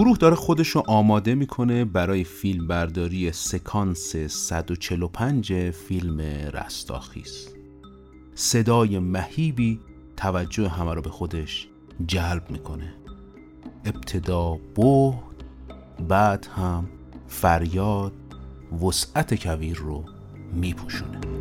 گروه داره خودش رو آماده می‌کنه برای فیلم برداری سکانس 145 فیلم رستاخیز. صدای مهیبی توجه همه رو به خودش جلب می‌کنه. ابتدا بهد بعد هم فریاد وسعت کویر رو میپوشونه.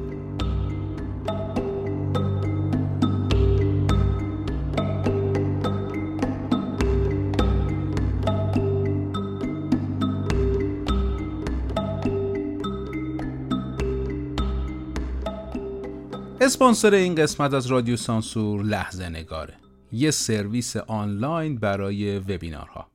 اسپانسر این قسمت از رادیو سانسور لحظه نگاره یه سرویس آنلاین برای وبینارها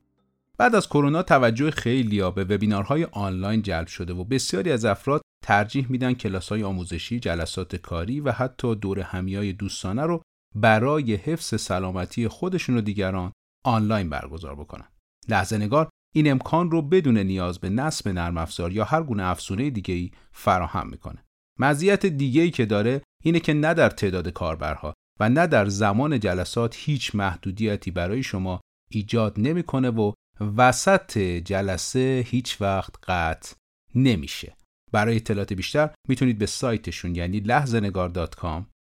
بعد از کرونا توجه خیلی به وبینارهای آنلاین جلب شده و بسیاری از افراد ترجیح میدن کلاس های آموزشی، جلسات کاری و حتی دور همیای دوستانه رو برای حفظ سلامتی خودشون و دیگران آنلاین برگزار بکنن. لحظه نگار این امکان رو بدون نیاز به نصب نرم افزار یا هر گونه افزونه دیگه ای فراهم می‌کنه. مزیت دیگه ای که داره اینه که نه در تعداد کاربرها و نه در زمان جلسات هیچ محدودیتی برای شما ایجاد نمی‌کنه و وسط جلسه هیچ وقت قطع نمیشه. برای اطلاعات بیشتر می‌تونید به سایتشون یعنی لحظه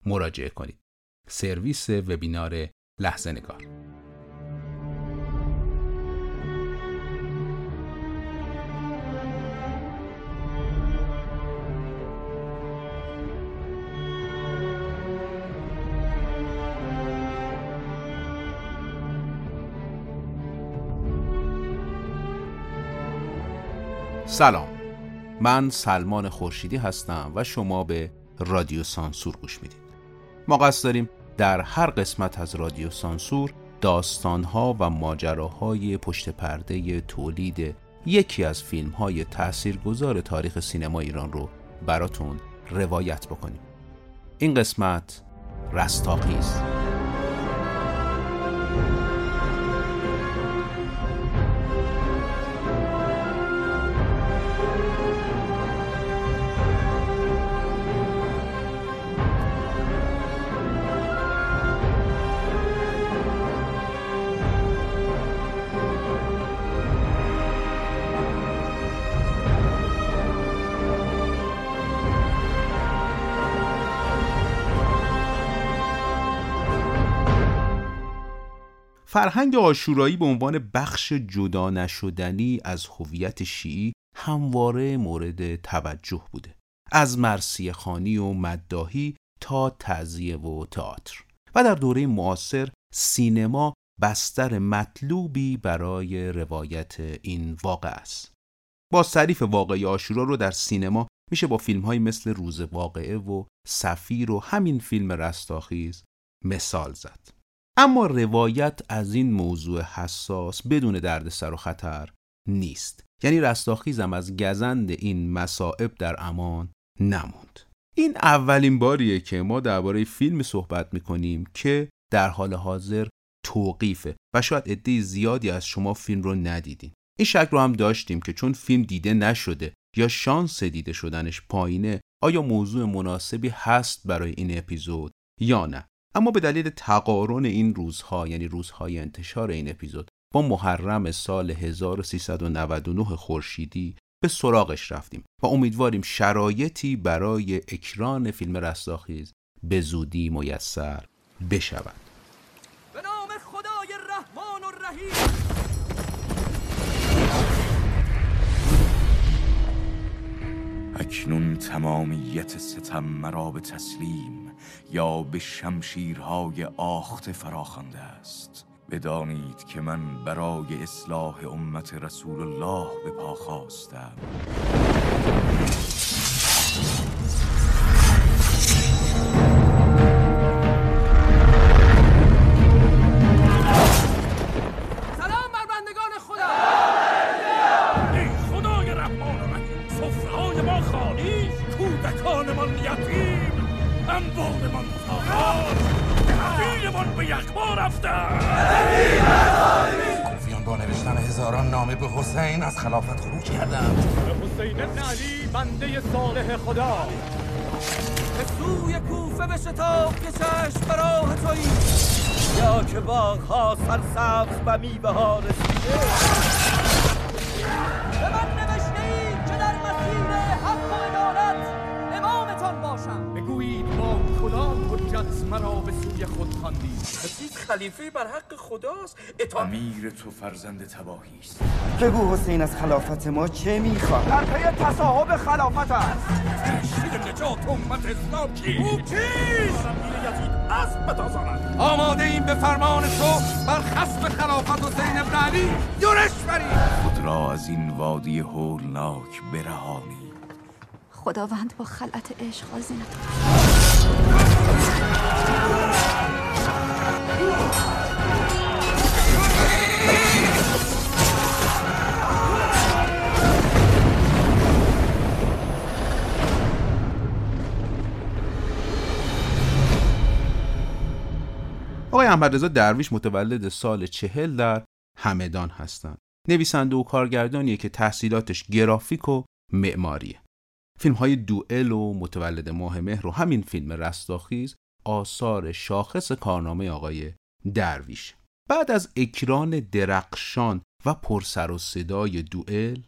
مراجعه کنید. سرویس وبینار لحظه نگار سلام. من سلمان خورشیدی هستم و شما به رادیو سانسور گوش می‌دید. ما قصد داریم در هر قسمت از رادیو سانسور داستانها و ماجراهای پشت پرده تولید یکی از فیلم های تاثیرگذار تاریخ سینما ایران رو براتون روایت بکنیم. این قسمت رستاخیز. فرهنگ آشورایی به عنوان بخش جدا نشدنی از هویت شیعی همواره مورد توجه بوده. از مرسی خانی و مداهی تا تعذیه و تئاتر. و در دوره معاصر سینما بستر مطلوبی برای روایت این واقع است. با تعریف واقعی آشورا رو در سینما میشه با فیلم های مثل روز واقعه و سفیر و همین فیلم رستاخیز مثال زد. اما روایت از این موضوع حساس بدون دردسر و خطر نیست. یعنی رستاخیزم از گزند این مصائب در امان نموند این اولین باریه که ما درباره فیلم صحبت می‌کنیم که در حال حاضر توقیفه و شاید عده زیادی از شما فیلم رو ندیدین این شک رو هم داشتیم که چون فیلم دیده نشده یا شانس دیده شدنش پایینه آیا موضوع مناسبی هست برای این اپیزود یا نه؟ اما به دلیل تقارن این روزها یعنی روزهای انتشار این اپیزود با محرم سال 1399 خورشیدی به سراغش رفتیم و امیدواریم شرایطی برای اکران فیلم رستاخیز به زودی میسر بشود. به نام خدای رحمان و رحیم. اکنون تمامیت ستم مرا به تسلیم. یا به شمشیرهای آخت فراخوانده است. بدانید که من برای اصلاح امت رسول الله به پا خواستم. خلافت خروج کردم. حسین ابن علی بنده صالح خدا. به سوی کوفه به شتاب که چشم براه تویی. یا که باغها سرسبز و میوه ها رسیده. به من نوشته که در مسیر حق و عدالت امامتان باشم. بگویید با کدام حجت مرا به سوی خود خواندید رسید خلیفه بر حق خداست. اطاعت امیر تو فرزند تباهی است. بگو حسین از خلافت ما چه می‌خواد؟ در پی تصاحب خلافت است. فرشته نجات امت اسلام کی؟ او کیست؟ اسب بتازاند. آماده این به فرمان تو بر خصم خلافت حسین ابن علی. یورش برید خود را از این وادی هولناک برهانی. خداوند با خلعت عشق نکند آقای احمد رضا درویش متولد سال چهل در همدان هستند. نویسنده و کارگردانیه که تحصیلاتش گرافیک و معماریه. فیلم های دوئل و متولد ماه مهر و همین فیلم رستاخیز آثار شاخص کارنامه آقای درویش. بعد از اکران درخشان و پرسر و صدای دوئل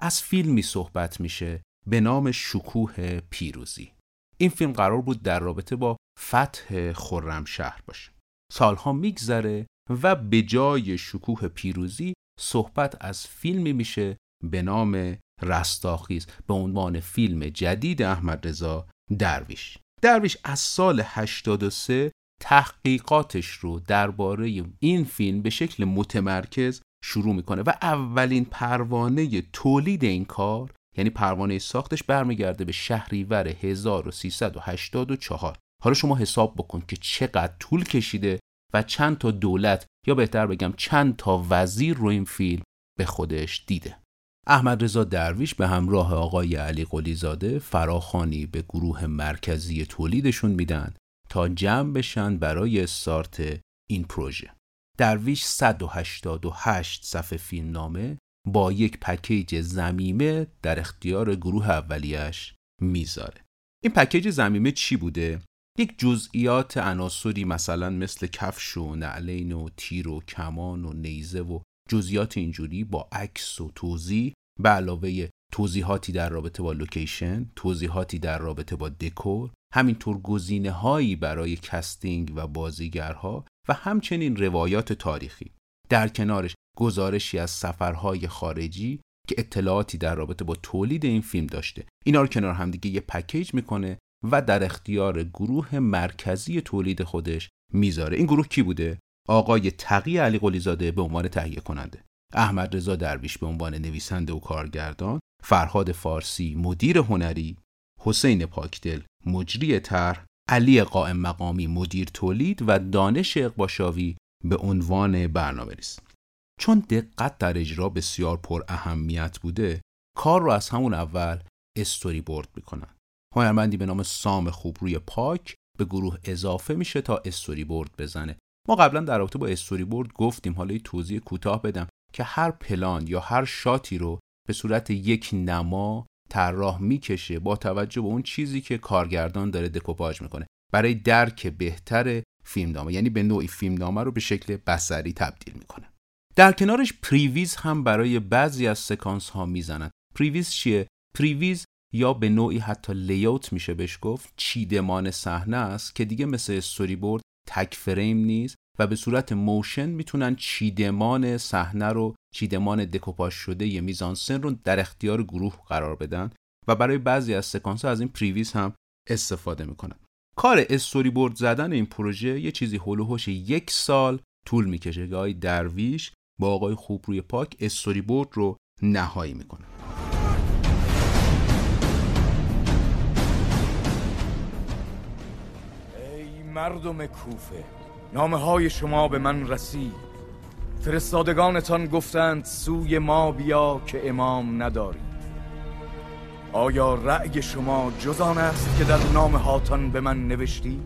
از فیلمی صحبت میشه به نام شکوه پیروزی. این فیلم قرار بود در رابطه با فتح خرمشهر باشه. سالها میگذره و به جای شکوه پیروزی صحبت از فیلمی میشه به نام رستاخیز به عنوان فیلم جدید احمد رضا درویش. درویش از سال 83 تحقیقاتش رو درباره این فیلم به شکل متمرکز شروع می‌کنه و اولین پروانه تولید این کار یعنی پروانه ساختش برمیگرده به شهریور 1384 حالا شما حساب بکن که چقدر طول کشیده و چند تا دولت یا بهتر بگم چند تا وزیر رو این فیلم به خودش دیده. احمد رضا درویش به همراه آقای علی قلیزاده فراخانی به گروه مرکزی تولیدشون میدن تا جمع بشن برای استارت این پروژه. درویش 188 صفحه فیلم نامه با یک پکیج زمیمه در اختیار گروه اولیش می‌ذاره. این پکیج ضمیمه چی بوده؟ یک جزئیات عناصری مثلا مثل کفش و نعلین و تیر و کمان و نیزه و جزئیات اینجوری با عکس و توضیح به علاوه توضیحاتی در رابطه با location، توضیحاتی در رابطه با دکور، همینطور گزینه هایی برای casting و بازیگرها و همچنین روایات تاریخی. در کنارش گزارشی از سفرهای خارجی که اطلاعاتی در رابطه با تولید این فیلم داشته. اینا رو کنار همدیگه یه پکیج می‌کنه و در اختیار گروه مرکزی تولید خودش می‌ذاره این گروه کی بوده آقای تقی علی قلیزاده به عنوان تهیه کننده. احمد رضا درویش به عنوان نویسنده و کارگردان. فرهاد فارسی مدیر هنری. حسین پاکدل مجری طرح. علی قائم مقامی مدیر تولید. و دانش اقباشاوی به عنوان برنامه‌ریز. چون دقت در اجرا بسیار پر اهمیت بوده کار رو از همون اول استوری بورد می‌کنن. هنرمندی به نام سام خوب روی پاک به گروه اضافه میشه تا استوری بورد بزنه. ما قبلا در رابطه با استوری بورد گفتیم حالا یه توضیح کوتاه بدم که هر پلان یا هر شاتی رو به صورت یک نما طراح می‌کشه با توجه به اون چیزی که کارگردان داره دکوپاژ می‌کنه. برای درک بهتر فیلمنامه یعنی به نوعی فیلمنامه رو به شکل بصری تبدیل می‌کنه. در کنارش previs هم برای بعضی از سکانس ها می‌زنن. previs چیه؟ previs یا به نوعی حتی layout میشه بهش گفت چیدمان صحنه است که دیگه مثل استوری بورد تک فریم نیست و به صورت motion می‌تونن چیدمان صحنه رو چیدمان دکوپاژ شده ی میزانسن رو در اختیار گروه قرار بدن و برای بعضی از سکانس از این previs هم استفاده می‌کنن. کار استوری بورد زدن این پروژه یه چیزی حول و حوش یک سال طول می‌کشه که آقای درویش با آقای خوبروی پاک استوری بورد رو نهایی می‌کنه. مردم کوفه. نامه های شما به من رسید. فرستادگانتان گفتند سوی ما بیا که امام نداری. آیا رأی شما جز آن است که در نامه هاتان به من نوشتی؟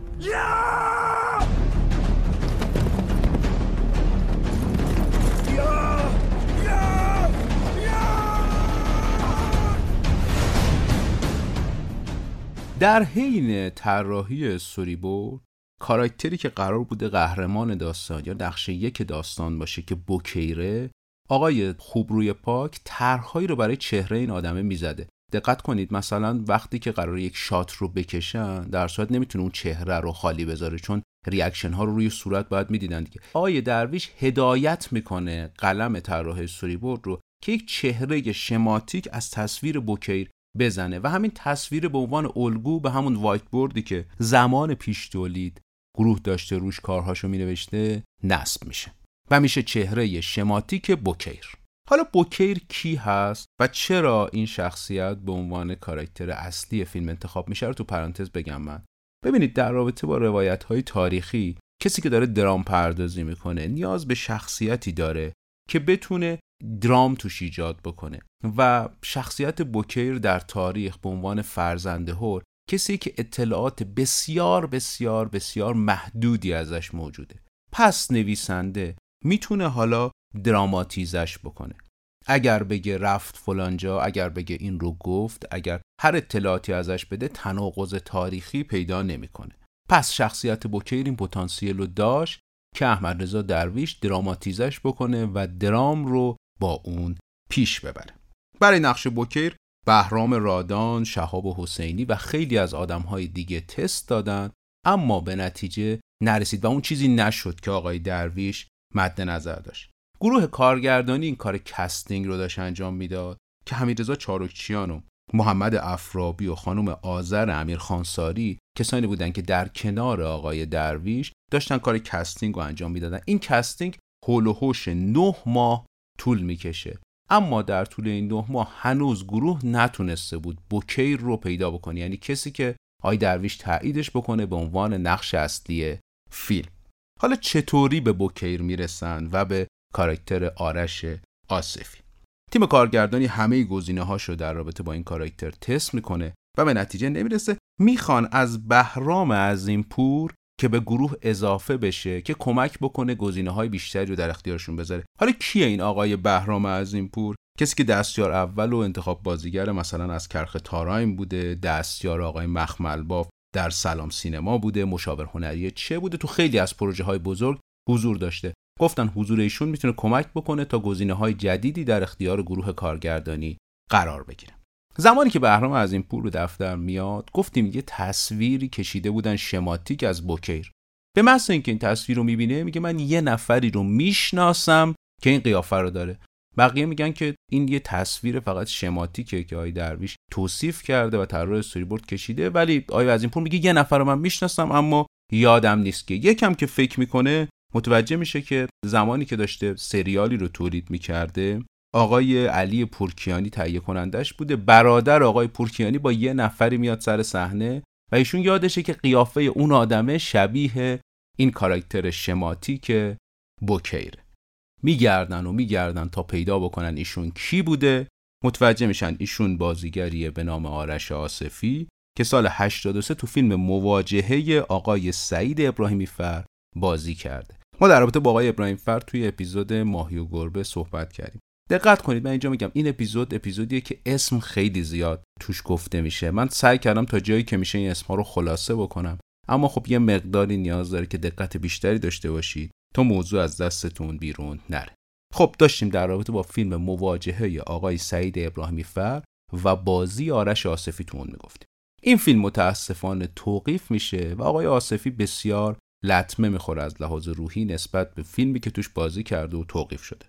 در حین طراحی استوری بورد کاراکتری که قرار بوده قهرمان داستان یا نقشه یک داستان باشه که بوکیره آقای خوبروی پاک طرحهایی رو برای چهره این آدمه می‌زده. دقت کنید مثلا وقتی که قرار یک shot رو بکشن در صورت نمی‌تونه اون چهره رو خالی بذاره چون reaction ها رو روی صورت باید می‌دیدن دیگه. آقای درویش هدایت می‌کنه قلم طراح استوری بورد رو که یک چهره شماتیک از تصویر بکیر بزنه و همین تصویر به عنوان الگو به همون whiteboard ی که زمان پیش تولید گروه داشته روش کارهاشو مینوشته نصب میشه. و میشه چهره شماتیک بوکیر. حالا بوکیر کی هست و چرا این شخصیت به عنوان کاراکتر اصلی فیلم انتخاب میشه رو تو پرانتز بگم من. ببینید در رابطه با روایت های تاریخی کسی که داره درام پردازی می‌کنه نیاز به شخصیتی داره که بتونه درام توش ایجاد بکنه. و شخصیت بوکیر در تاریخ به عنوان فرزنده هور کسی که اطلاعات بسیار بسیار بسیار محدودی ازش موجوده. پس نویسنده می‌تونه حالا دراماتیزش بکنه. اگر بگه رفت فلانجا اگر بگه این رو گفت اگر هر اطلاعاتی ازش بده تناقض تاریخی پیدا نمی‌کنه. پس شخصیت بوکیر این پتانسیل رو داشت که احمد رضا درویش دراماتیزش بکنه و درام رو با اون پیش ببره. برای نقش بوکیر بهرام رادان، شهاب حسینی و خیلی از آدمهای دیگه تست دادن اما به نتیجه نرسید و اون چیزی نشد که آقای درویش مد نظر داشت. گروه کارگردانی این کار casting رو داشت انجام می‌داد که حمیدرضا چاروکچیان و محمد افرابی و خانم آذر امیر خانساری کسانی بودند که در کنار آقای درویش داشتن کار casting رو انجام می‌دادن. این casting حول و حوش نه ماه طول می‌کشه. اما در طول این نه ماه هنوز گروه نتونسته بود بکیر رو پیدا بکنه. یعنی کسی که آقای درویش تاییدش بکنه به عنوان نقش اصلی فیلم. حالا چطوری به بوکیر می‌رسن و به کاراکتر آرش آصفی؟ تیم کارگردانی همه گزینه هاشو در رابطه با این کاراکتر تست می‌کنه و به نتیجه نمی‌رسه. می‌خوان از بهرام عظیم پور که به گروه اضافه بشه که کمک بکنه گزینه های بیشتری رو در اختیارشون بذاره. حالا کیه این آقای بهرام عظیم پور کسی که دستیار اول و انتخاب بازیگر مثلا از کرخ تارایم بوده دستیار آقای مخمل باف در سلام سینما بوده مشاور هنری چه بوده؟ تو خیلی از پروژه های بزرگ حضور داشته. گفتن حضور ایشون می‌تونه کمک بکنه تا گزینه های جدیدی در اختیار گروه کارگردانی قرار بگیره. زمانی که بهرام عظیم‌پور به دفتر میاد گفتیم یه تصویری کشیده بودن شماتیک از بکیر. به محض اینکه این تصویر رو می‌بینه میگه من یه نفری رو می‌شناسم که این قیافه رو داره. بقیه میگن که این یه تصویر فقط شماتیکه که آقای درویش توصیف کرده و طراح استوریبورد کشیده ولی آقای عظیم‌پور میگه یه نفر رو من می‌شناسم اما یادم نیست که. یکم که فکر می‌کنه متوجه میشه که زمانی که داشته سریالی رو تولید می‌کرده آقای علی پورکیانی تهیه کنندش بوده. برادر آقای پورکیانی با یه نفری میاد سر صحنه و ایشون یادشه که قیافه اون آدمه شبیه این کاراکتر شماتیک بوکیره میگردن و میگردن تا پیدا بکنن ایشون کی بوده. متوجه میشن ایشون بازیگریه به نام آرش آصفی که سال 83 تو فیلم مواجهه آقای سعید ابراهیمی فر بازی کرده. ما در رابطه با آقای ابراهیم فر توی اپیزود ماهی و گربه صحبت کردیم. دقت کنید من اینجا میگم این اپیزود اپیزودیه که اسم خیلی زیاد توش گفته میشه. من سعی کردم تا جایی که میشه این اسمها رو خلاصه بکنم. اما خب یه مقداری نیاز داره که دقت بیشتری داشته باشید تا موضوع از دستتون بیرون نره. خب داشتیم در رابطه با فیلم مواجهه آقای سعید ابراهیمی فر و بازی آرش آصفی تو اون می‌گفتیم. این فیلم متاسفانه توقیف میشه و آقای آصفی بسیار لطمه می‌خوره از لحاظ روحی نسبت به فیلمی که توش بازی کرده و توقیف شده.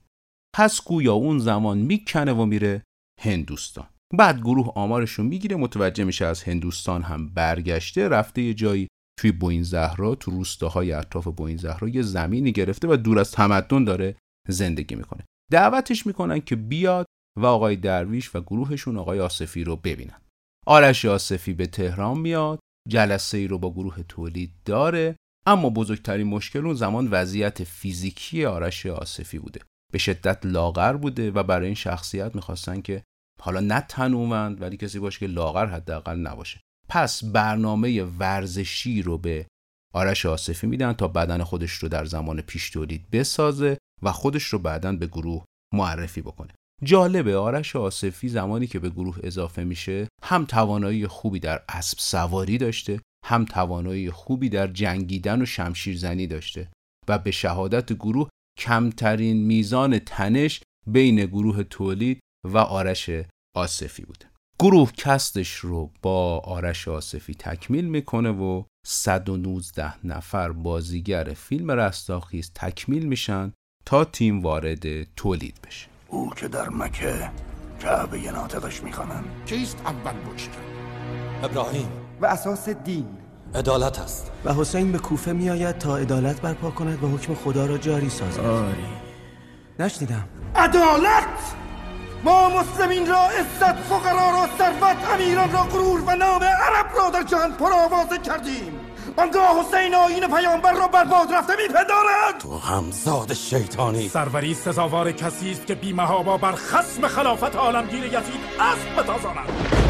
پس گویا اون زمان می‌کنه و میره هندوستان. بعد گروه آمارشو می‌گیره متوجه میشه از هندوستان هم برگشته رفته یه جایی توی بوین زهرا تو روستاهای اطراف بوین زهرا یه زمینی گرفته و دور از تمدن داره زندگی می‌کنه. دعوتش می‌کنن که بیاد و آقای درویش و گروهشون آقای آصفی رو ببینن. آرش آصفی به تهران میاد جلسه ای رو با گروه تولید داره اما بزرگترین مشکل اون زمان وضعیت فیزیکی آرش آصفی بوده. به شدت لاغر بوده و برای این شخصیت می‌خواستن که حالا نه تنومند ولی کسی باشه که لاغر حداقل نباشه. پس برنامه ورزشی رو به آرش آصفی میدن تا بدن خودش رو در زمان پیش تولید بسازه و خودش رو بعدا به گروه معرفی بکنه. جالبه آرش آصفی زمانی که به گروه اضافه میشه هم توانایی خوبی در اسب سواری داشته هم توانایی خوبی در جنگیدن و شمشیرزنی داشته و به شهادت گروه کمترین میزان تنش بین گروه تولید و آرش آصفی بوده گروه کستش رو با آرش آصفی تکمیل می‌کنه و 119 نفر بازیگر فیلم رستاخیز تکمیل میشن تا تیم وارد تولید بشه. او که در مکه کعبه ناطقش می‌خوانن. کیست اول مجرم ابراهیم. و اساس دین. عدالت است. و حسین به کوفه میآید تا عدالت برپا کند و حکم خدا را جاری سازد. آری. نشنیدم. عدالت! ما مسلمین را عزت فقرا را ثروت امیران را غرور و نام عرب را در جهان پرآوازه کردیم. آنگاه حسین آین پیامبر را بر باد رفته میپندارد تو همزاد شیطانی. سروری سزاوار کسی است که بیمهابا بر خسم خلافت عالمگیر یزید اسب بتازاند.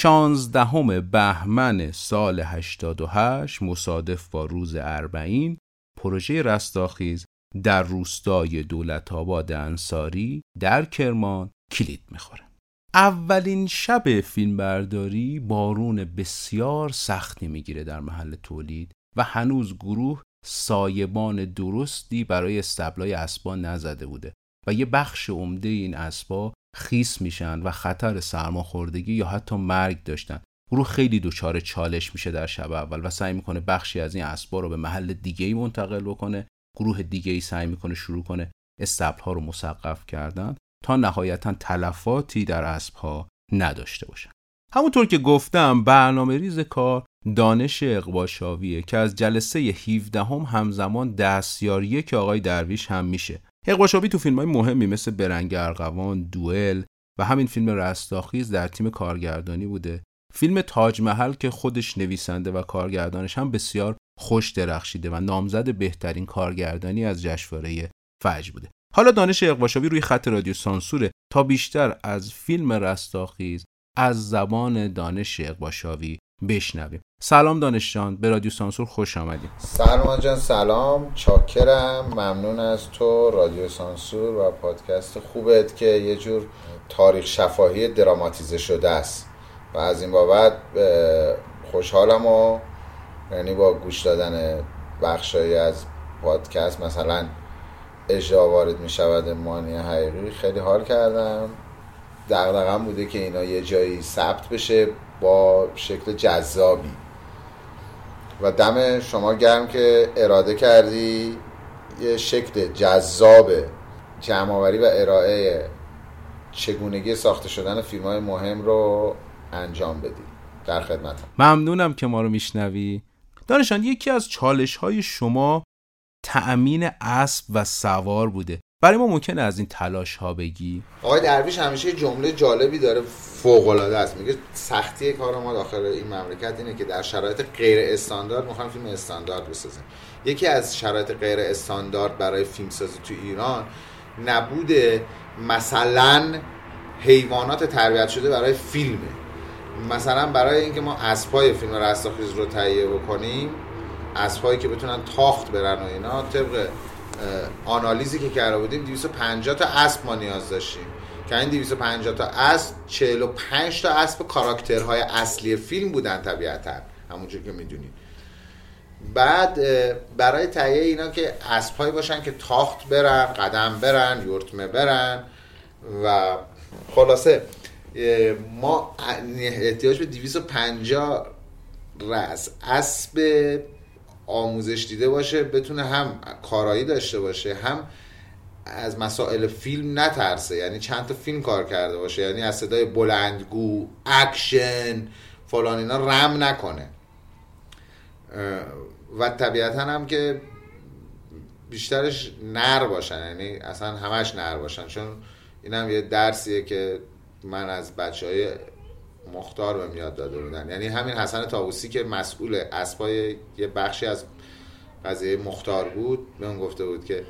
شانزدهم بهمن سال 88 مصادف با روز اربعین پروژه رستاخیز در روستای دولت آباد انصاری در کرمان کلید می‌خوره. اولین شب فیلمبرداری بارون بسیار سختی می‌گیره در محل تولید و هنوز گروه سایبان درستی برای استبلای اسبا نزده بوده و یه بخش عمده این اسبا خیس میشن و خطر سرماخوردگی یا حتی مرگ داشتن. گروه خیلی دچار چالش میشه در شب اول و سعی می‌کنه بخشی از این اسبا رو به محل دیگه ای منتقل بکنه. گروه دیگه ای سعی می‌کنه شروع کنه استبل ها رو مسقف کردن تا نهایتا تلفاتی در اسب ها نداشته باشن. همونطور که گفتم برنامه ریز کار دانش اقباشاویه که از جلسه 17 هم همزمان دستیاریه که آقای درویش هم میشه. اقباشاوی تو فیلم های مهمی مثل برنگ ارغوان، دوئل و همین فیلم رستاخیز در تیم کارگردانی بوده. فیلم تاج محل که خودش نویسنده و کارگردانش هم بسیار خوش درخشیده و نامزد بهترین کارگردانی از جشنواره فجر بوده. حالا دانش اقباشاوی روی خط رادیو سانسوره تا بیشتر از فیلم رستاخیز از زبان دانش اقباشاوی بشنویم. سلام دانش جان به رادیو سانسور خوش آمدیم سلمان جان سلام. چاکرم. ممنون از تو. رادیو سانسور و پادکست خوبت که یه جور تاریخ شفاهی دراماتیزه شده است. و از این بابت خوشحالم و یعنی با گوش دادن بخشایی از پادکست مثلا اجرا وارد می شود مانی حقیقی خیلی حال کردم. دقدقم بوده که اینا یه جایی ثبت بشه. با شکل جذابی. و دم شما گرم که اراده کردی یه شکل جذاب جمعآوری و ارائه چگونگی ساخته شدن فیلم های مهم رو انجام بدی در خدمت ممنونم که ما رو میشنوی. دانشان یکی از چالش های شما تأمین اسب و سوار بوده. برای ما ممکنه از این تلاش ها بگی؟ آقای درویش همیشه جمله جالبی داره فوق العاده است. میگه سختی کار ما داخل این مملکت اینه که در شرایط غیر استاندارد می‌خوایم فیلم استاندارد بسازیم. یکی از شرایط غیر استاندارد برای فیلم سازی تو ایران نبود مثلا حیوانات تربیت شده برای فیلمه. مثلا برای اینکه ما اسبای فیلم رستاخیز رو تهیه بکنیم اسبایی که بتونن تاخت برن و اینا طبق آنالیزی که کرده بودیم 250 تا اسب ما نیاز داشتیم. که این 250 تا اسب 45 تا اسب کاراکترهای اصلی فیلم بودن طبیعتا. همونجور که می‌دونید. بعد برای تهیه اینا که اسبهایی باشن که تاخت برن قدم برن یورتمه برن و خلاصه ما احتیاج به 250 رأس اسب آموزش دیده باشه بتونه هم کارایی داشته باشه هم از مسائل فیلم نترسه. یعنی چند تا فیلم کار کرده باشه. یعنی از صدای بلندگو اکشن فلان اینا رم نکنه. و طبیعتا هم که بیشترش نر باشن. یعنی اصلا همش نر باشن. چون این هم یه درسیه که من از بچه های مختار به میاد داده بودن. یعنی همین حسن تاووسی که مسئول اسبای یه بخشی از قضیه مختار بود به اون گفته بود که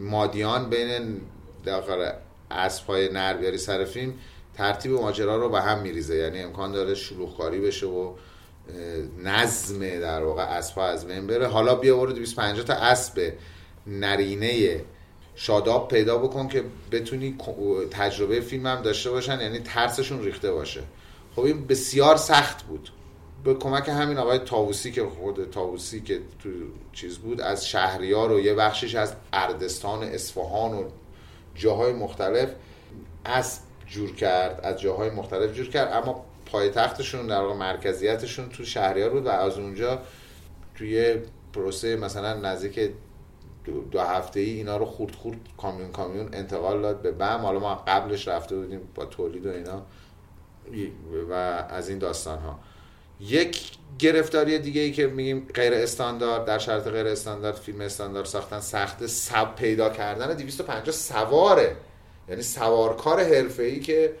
مادیان بین داخل اسبهای نر بیاری سر فیلم ترتیب ماجرا رو به هم میریزه. یعنی امکان داره شلوغکاری بشه و نظم در واقع اسبها از بین بره. حالا بیا برو 250 تا اسب نرینه شاداب پیدا بکن که بتونی تجربه فیلم هم داشته باشن. یعنی ترسشون ریخته باشه. خب این بسیار سخت بود. به کمک همین آقای تاووسی که خود تاووسی که تو چیز بود از شهریار و یه بخشش از اردستان اصفهان و جاهای مختلف اسب جور کرد از جاهای مختلف جور کرد. اما پایتختشون در واقع مرکزیتشون تو شهریار بود و از اونجا توی پروسه مثلا نزدیک دو, هفته ای اینا رو خورد خورد کامیون کامیون انتقال داد به بم. حالا ما قبلش رفته بودیم با تولید و اینا. و از این داستان ها یک گرفتاری دیگه ای که میگیم غیر استاندارد در شرط غیر استاندارد فیلم استاندارد ساختن سخت سب پیدا کردن 250 سواره. یعنی سوارکار ای که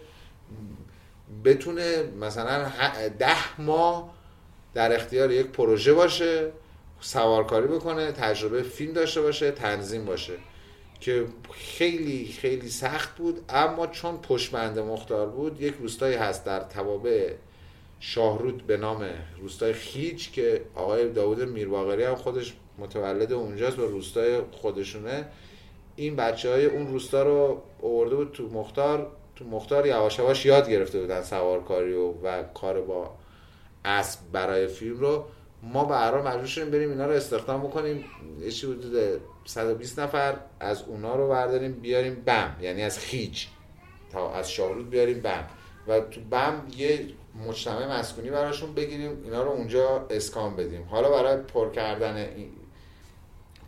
بتونه مثلا ده ماه در اختیار یک پروژه باشه سوارکاری بکنه تجربه فیلم داشته باشه تنظیم باشه. که خیلی خیلی سخت بود اما چون پشمند مختار بود یک روستایی هست در توابع شاهرود به نام روستای خیج که آقای داود میرباقری هم خودش متولد اونجاست و روستای خودشونه. این بچه های اون روستا رو آورده بود تو مختار تو مختار یواش یواش یاد گرفته بودن سوارکاری و, و کار با اسب برای فیلم رو. ما به هر مجبور شدیم بریم اینا رو استخدام بکنیم. چی حدود 120 نفر از اونا رو برداریم بیاریم بم. یعنی از خیج تا از شاهرود بیاریم بم. و تو بم یه مجتمع مسکونی براشون بگیریم اینا رو اونجا اسکان بدیم. حالا برای پر کردن این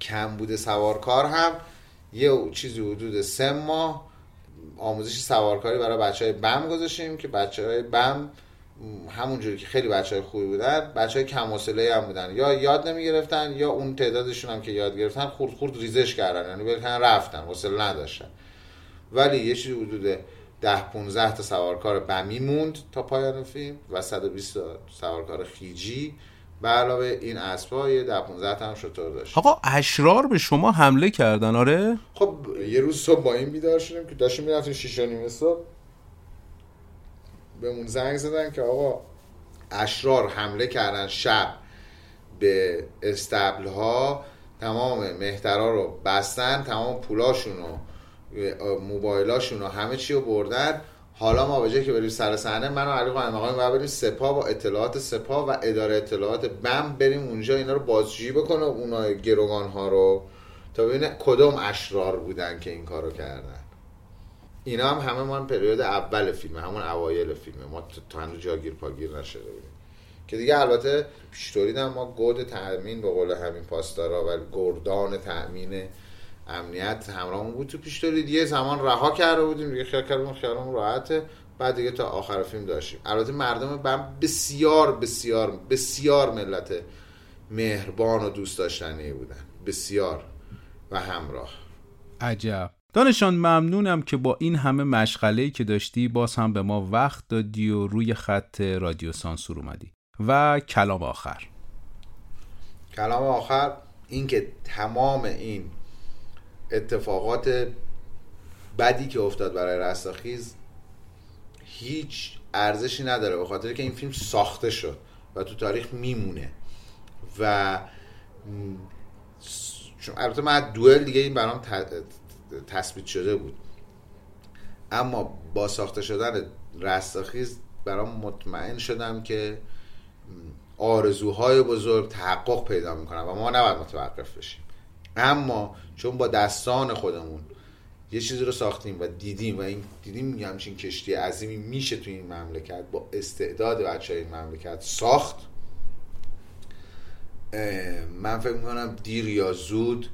کم بوده سوارکار هم یه چیزی حدود سه ماه آموزش سوارکاری برای بچه های بم گذاشتیم که بچه های بم همونجوری که خیلی بچه های خوبی بودن بچه های کم هم بودن. یا یاد نمی گرفتن یا اون تعدادشون هم که یاد گرفتن خورد خورد ریزش کردن یعنی بلکن رفتن حوصله نداشتن. ولی یه چیزی حدود ده 15 تا سوارکار بمی موند تا پایان فیلم و 120 تا سوارکار خیجی. به علاوه این اسبا یه ده 15 تا هم شطور داشت. آقا اشرار به شما حمله کردن آره؟ خب یه روز صبح با این بیدار شدیم که داشتیم می‌رفتیم 6 نیمه صبح. بهمون زنگ زدن که آقا اشرار حمله کردن شب به استبل ها تمام مهترا رو بستن تمام پولاشون و موبایلاشون و همه چی رو بردن. حالا ما به جای که بریم سر صحنه من و علی قائم آقای بریم سپاه با اطلاعات سپاه و اداره اطلاعات بم بریم اونجا اینا رو بازجویی بکنه اونا گروگان ها رو. تا ببینه کدوم اشرار بودن که این کارو کردن. اینا هم همه من پریود اول فیلم همون اوایل فیلم ما تا هنوز جاگیر پاگیر نشده بودیم. که دیگه البته پیشتورید ما گود تأمین به قول همین پاسدارا و گردان تأمین امنیت همراهمون بود تو پیشتورید یه زمان رها کرده بودیم دیگه خیال کردیم خیالمون راحته. بعد دیگه تا آخر فیلم داشتیم. البته مردم بم بسیار بسیار بسیار ملت مهربان و دوست داشتنی بودن. بسیار. و همراه. عجب. دانشان ممنونم که با این همه مشغله که داشتی باز هم به ما وقت دادی و روی خط رادیو سانسور اومدی. و کلام آخر. کلام آخر این که تمام این اتفاقات بدی که افتاد برای رستاخیز هیچ ارزشی نداره به خاطر که این فیلم ساخته شد و تو تاریخ میمونه. و البته من دوئل دیگه این برام تثبیت شده بود. اما با ساخته شدن رستاخیز برام مطمئن شدم که آرزوهای بزرگ تحقق پیدا می‌کنن و ما نباید متوقف بشیم. اما چون با دستان خودمون یه چیزی رو ساختیم و دیدیم و این دیدیم یه همچین کشتی عظیمی میشه تو این مملکت با استعداد بچه این مملکت ساخت من فکر می‌کنم دیر یا زود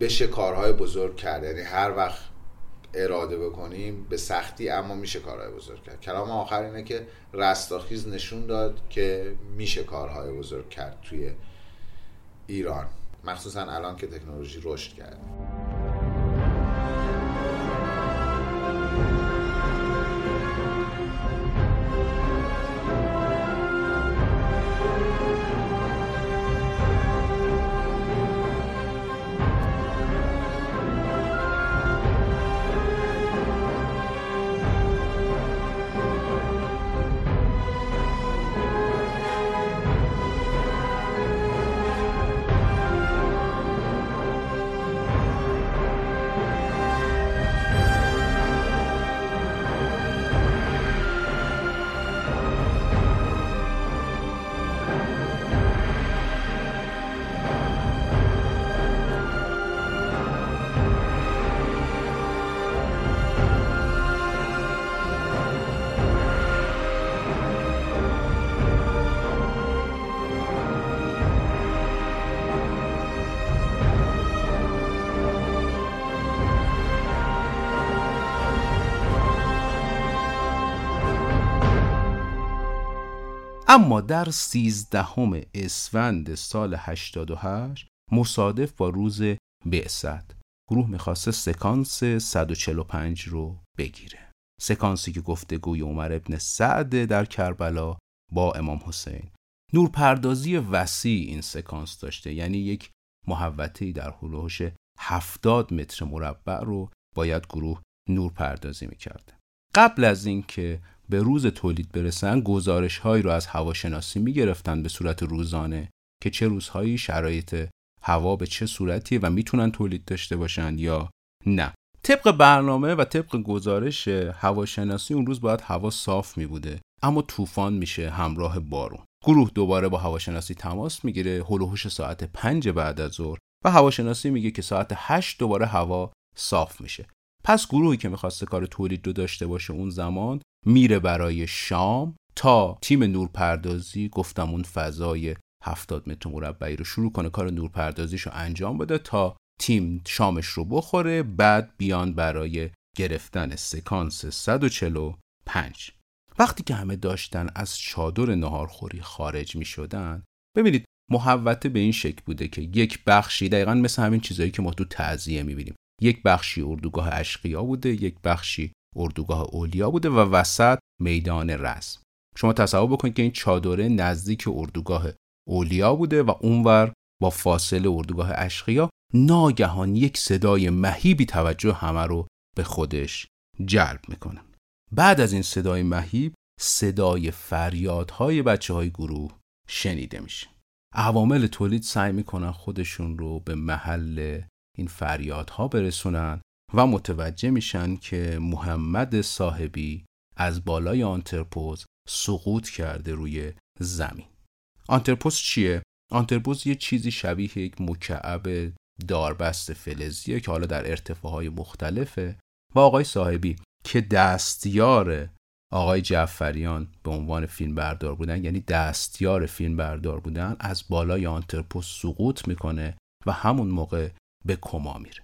بشه کارهای بزرگ کرد. یعنی هر وقت اراده بکنیم به سختی اما میشه کارهای بزرگ کرد. کلام آخر اینه که رستاخیز نشون داد که میشه کارهای بزرگ کرد توی ایران. مخصوصا الان که تکنولوژی رشد کرد اما در سیزدهم اسفند سال 88 مصادف با روز بعثت. گروه می‌خواسته سکانس 145 رو بگیره. سکانسی که گفتگوی عمر ابن سعد در کربلا با امام حسین. نورپردازی وسیع این سکانس داشته. یعنی یک محوطه‌ای در هلوهوش 70 متر مربع رو باید گروه نورپردازی می‌کرده قبل از اینکه به روز تولید برسن گزارش هایی رو از هواشناسی می‌گرفتن به صورت روزانه که چه روزهایی شرایط هوا به چه صورتیه و می‌تونن تولید داشته باشند یا نه. طبق برنامه و طبق گزارش هواشناسی اون روز باید هوا صاف می بوده اما طوفان میشه همراه بارون. گروه دوباره با هواشناسی تماس می‌گیره هلوهوش ساعت پنج بعد از ظهر و هواشناسی میگه که ساعت هشت دوباره هوا صاف میشه. پس گروهی که می‌خواسته کار تولید رو داشته باشه اون زمان میره برای شام تا تیم نورپردازی گفتم اون فضای 70 متر مربعی رو شروع کنه کار نورپردازیش رو انجام بده تا تیم شامش رو بخوره بعد بیان برای گرفتن سکانس 145 وقتی که همه داشتن از چادر نهارخوری خارج می شدن ببینید محوته به این شکل بوده که یک بخشی دقیقا مثل همین چیزهایی که ما تو تعذیه می‌بینیم یک بخشی اردوگاه اشقیا بوده یک بخشی اردوگاه اولیا بوده و وسط میدان رسم شما تصور بکنید که این چادره نزدیک اردوگاه اولیا بوده و اونور با فاصله اردوگاه اشقیا ناگهان یک صدای مهیبی توجه همه رو به خودش جلب می‌کنه. بعد از این صدای مهیب صدای فریادهای بچه های گروه شنیده میشه. عوامل تولید سعی می‌کنن خودشون رو به محل این فریادها برسونن و متوجه میشن که محمد صاحبی از بالای آنترپوز سقوط کرده روی زمین آنترپوز چیه؟ آنترپوز یه چیزی شبیه یک مکعب داربست فلزیه که حالا در ارتفاعهای مختلفه و آقای صاحبی که دستیار آقای جعفریان به عنوان فیلم بردار بودن یعنی دستیار فیلم بردار بودن از بالای آنترپوز سقوط می‌کنه و همون موقع به کما میره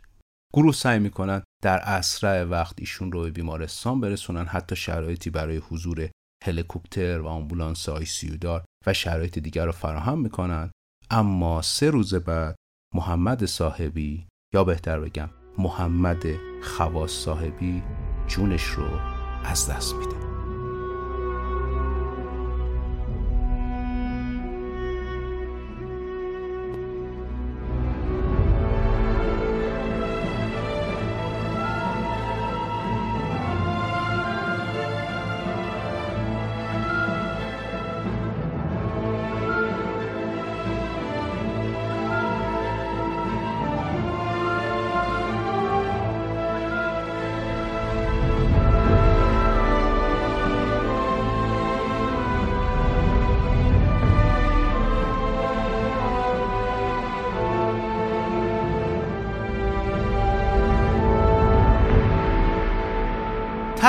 گروه سعی می‌کنن در اسرع وقت ایشون رو به بیمارستان برسونن حتی شرایطی برای حضور هلیکوپتر و آمبولانس آی دار و شرایط دیگر رو فراهم می‌کنن. اما سه روز بعد محمد صاحبی یا بهتر بگم محمد خواص صاحبی جونش رو از دست میده.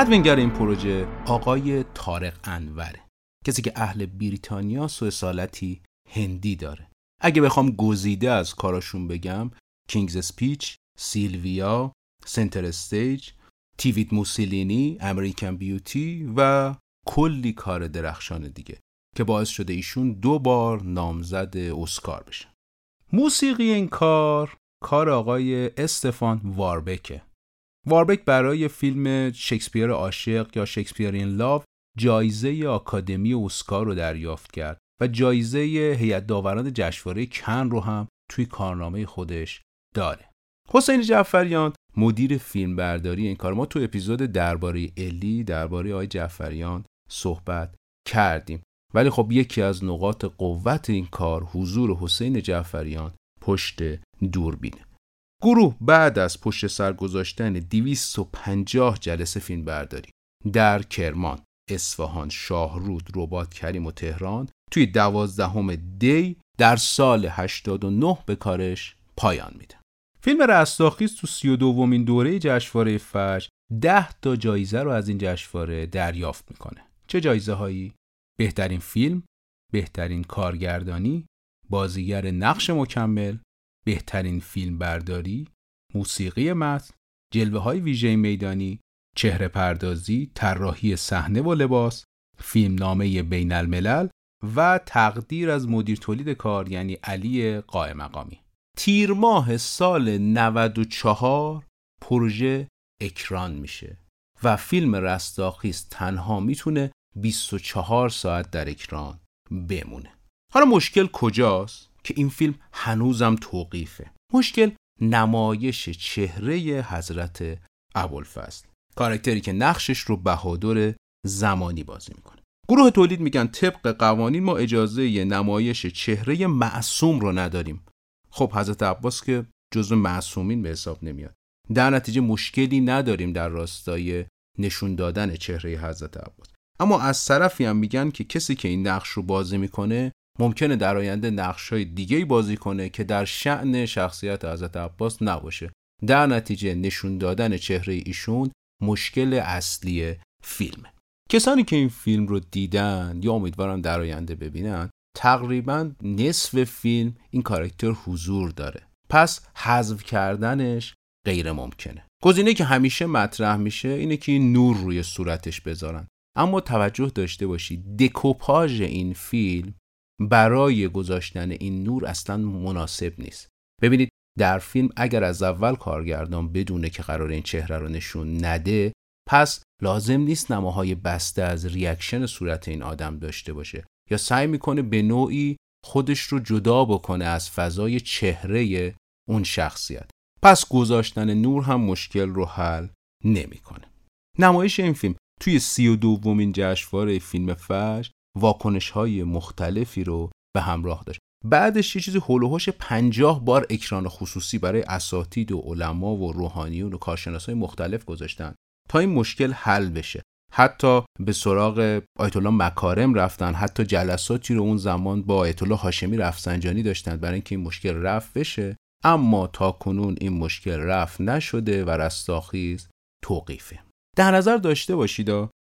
تدوینگر این پروژه. آقای طارق انوره کسی که اهل بریتانیا و اصالتی هندی داره. اگه بخوام گزیده از کاراشون بگم King's Speech Sylvia Center Stage Tea with Mussolini American Beauty و کلی کار درخشان دیگه که باعث شده ایشون دو بار نامزد اسکار بشن موسیقی این کار کار آقای استفان واربکه. واربک برای فیلم شکسپیر عاشق یا شکسپیر این لاو جایزه آکادمی اسکار رو دریافت کرد و جایزه هیئت داوران جشنواره کن رو هم توی کارنامه خودش داره. حسین جعفریان مدیر فیلم برداری این کار. ما تو اپیزود درباره الی درباره آقای جعفریان صحبت کردیم. ولی خب یکی از نقاط قوت این کار حضور حسین جعفریان پشت دوربینه. گروه بعد از پشت سر گذاشتن 250 جلسه فیلم برداری در کرمان، اصفهان، شاهرود، رباط کریم و تهران توی دوازدهم دی در سال 89 به کارش پایان میده. فیلم رستاخیز تو سی و دومین دوره جشنواره فجر ده تا جایزه رو از این جشنواره دریافت می‌کنه. چه جایزه هایی؟ بهترین فیلم، بهترین کارگردانی، بازیگر نقش مکمل، بهترین فیلم برداری، موسیقی متن، جلوه های ویژه میدانی، چهره پردازی، طراحی صحنه و لباس، فیلمنامه بین الملل و تقدیر از مدیر تولید کار یعنی علی قائم مقامی. تیر ماه سال 94 پروژه اکران میشه و فیلم رستاخیز تنها می‌تونه 24 ساعت در اکران بمونه. حالا مشکل کجاست؟ که این فیلم هنوزم توقیفه. مشکل نمایش چهره حضرت ابوالفضل. کارکتری که نقشش رو بهادر زمانی بازی می‌کنه. گروه تولید میگن طبق قوانین ما اجازه نمایش چهره معصوم رو نداریم. خب حضرت عباس که جزو معصومین به حساب نمیاد. در نتیجه مشکلی نداریم در راستای نشون دادن چهره حضرت عباس. اما از طرفی هم میگن که کسی که این نقش رو بازی می‌کنه ممکنه در آینده نقش های دیگه بازی کنه که در شعن شخصیت حضرت عباس نباشه. در نتیجه نشون دادن چهره ایشون مشکل اصلی فیلمه. کسانی که این فیلم رو دیدن یا امیدوارم در آینده ببینن تقریبا نصف فیلم این کاراکتر حضور داره. پس حذف کردنش غیر ممکنه. گزینه که همیشه مطرح میشه اینه که این نور روی صورتش بذارن. اما توجه داشته باشید دکوپاژ این فیلم برای گذاشتن این نور اصلا مناسب نیست. ببینید در فیلم اگر از اول کارگردان بدونه که قرار این چهره رو نشون نده پس لازم نیست نماهای بسته از ریاکشن صورت این آدم داشته باشه. یا سعی می‌کنه به نوعی خودش رو جدا بکنه از فضای چهره اون شخصیت. پس گذاشتن نور هم مشکل رو حل نمی‌کنه. نمایش این فیلم توی سی و دومین جشنواره فیلم فجر واکنش های مختلفی رو به همراه داشت. بعدش یه چیزی هلوهاش پنجاه بار اکران خصوصی برای اساتید و علما و روحانیون و کارشناس های مختلف گذاشتن تا این مشکل حل بشه. حتی به سراغ آیت الله مکارم رفتن حتی جلساتی رو اون زمان با آیت الله هاشمی رفسنجانی داشتن برای اینکه این مشکل رفع بشه. اما تا کنون این مشکل رفع نشده و رستاخیز توقیفه. در نظر داشته باشید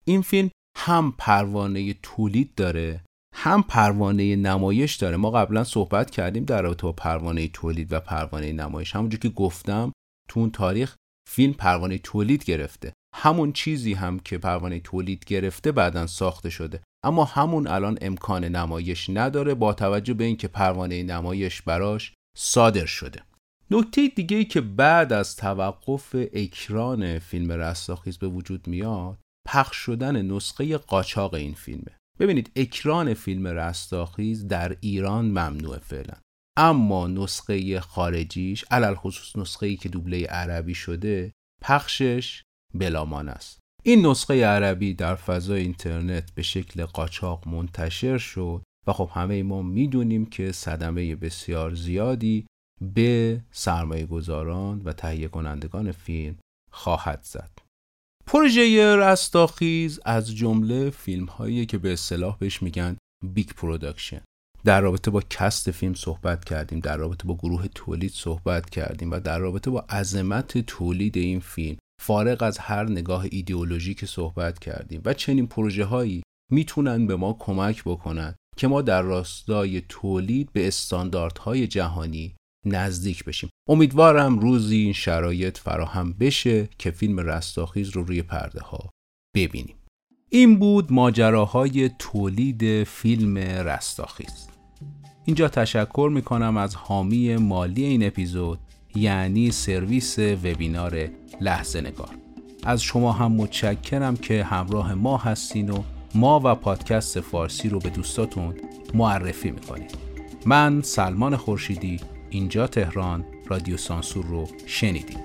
این فیلم هم پروانه تولید داره هم پروانه نمایش داره. ما قبلا صحبت کردیم در رابطه با پروانه تولید و پروانه نمایش. همونجور که گفتم تو اون تاریخ فیلم پروانه تولید گرفته. همون چیزی هم که پروانه تولید گرفته بعدا ساخته شده. اما همون الان امکان نمایش نداره با توجه به اینکه پروانه نمایش براش صادر شده. نکته دیگه ای که بعد از توقف اکران فیلم رستاخیز به وجود میاد پخش شدن نسخه قاچاق این فیلمه. ببینید اکران فیلم رستاخیز در ایران ممنوع فعلا. اما نسخه خارجیش علل خصوص نسخه ای که دوبله عربی شده پخشش بلامان است. این نسخه عربی در فضای اینترنت به شکل قاچاق منتشر شد و خب همه ما می‌دونیم که صدمه بسیار زیادی به سرمایه گذاران و تهیه کنندگان فیلم خواهد زد. پروژه رستاخیز از جمله فیلم هایی که به اصطلاح بهش میگن big production. در رابطه با cast فیلم صحبت کردیم در رابطه با گروه تولید صحبت کردیم و در رابطه با عظمت تولید این فیلم فارغ از هر نگاه ایدئولوژیکی که صحبت کردیم و چنین پروژه هایی می‌تونن به ما کمک بکنن که ما در راستای تولید به استانداردهای جهانی نزدیک بشیم. امیدوارم روزی این شرایط فراهم بشه که فیلم رستاخیز رو روی پرده ها ببینیم. این بود ماجراهای تولید فیلم رستاخیز. اینجا تشکر می‌کنم از حامی مالی این اپیزود یعنی سرویس وبینار لحظه نگار. از شما هم متشکرم که همراه ما هستین و ما و پادکست فارسی رو به دوستاتون معرفی می‌کنید. من سلمان خورشیدی اینجا تهران رادیو سانسور رو شنیدید.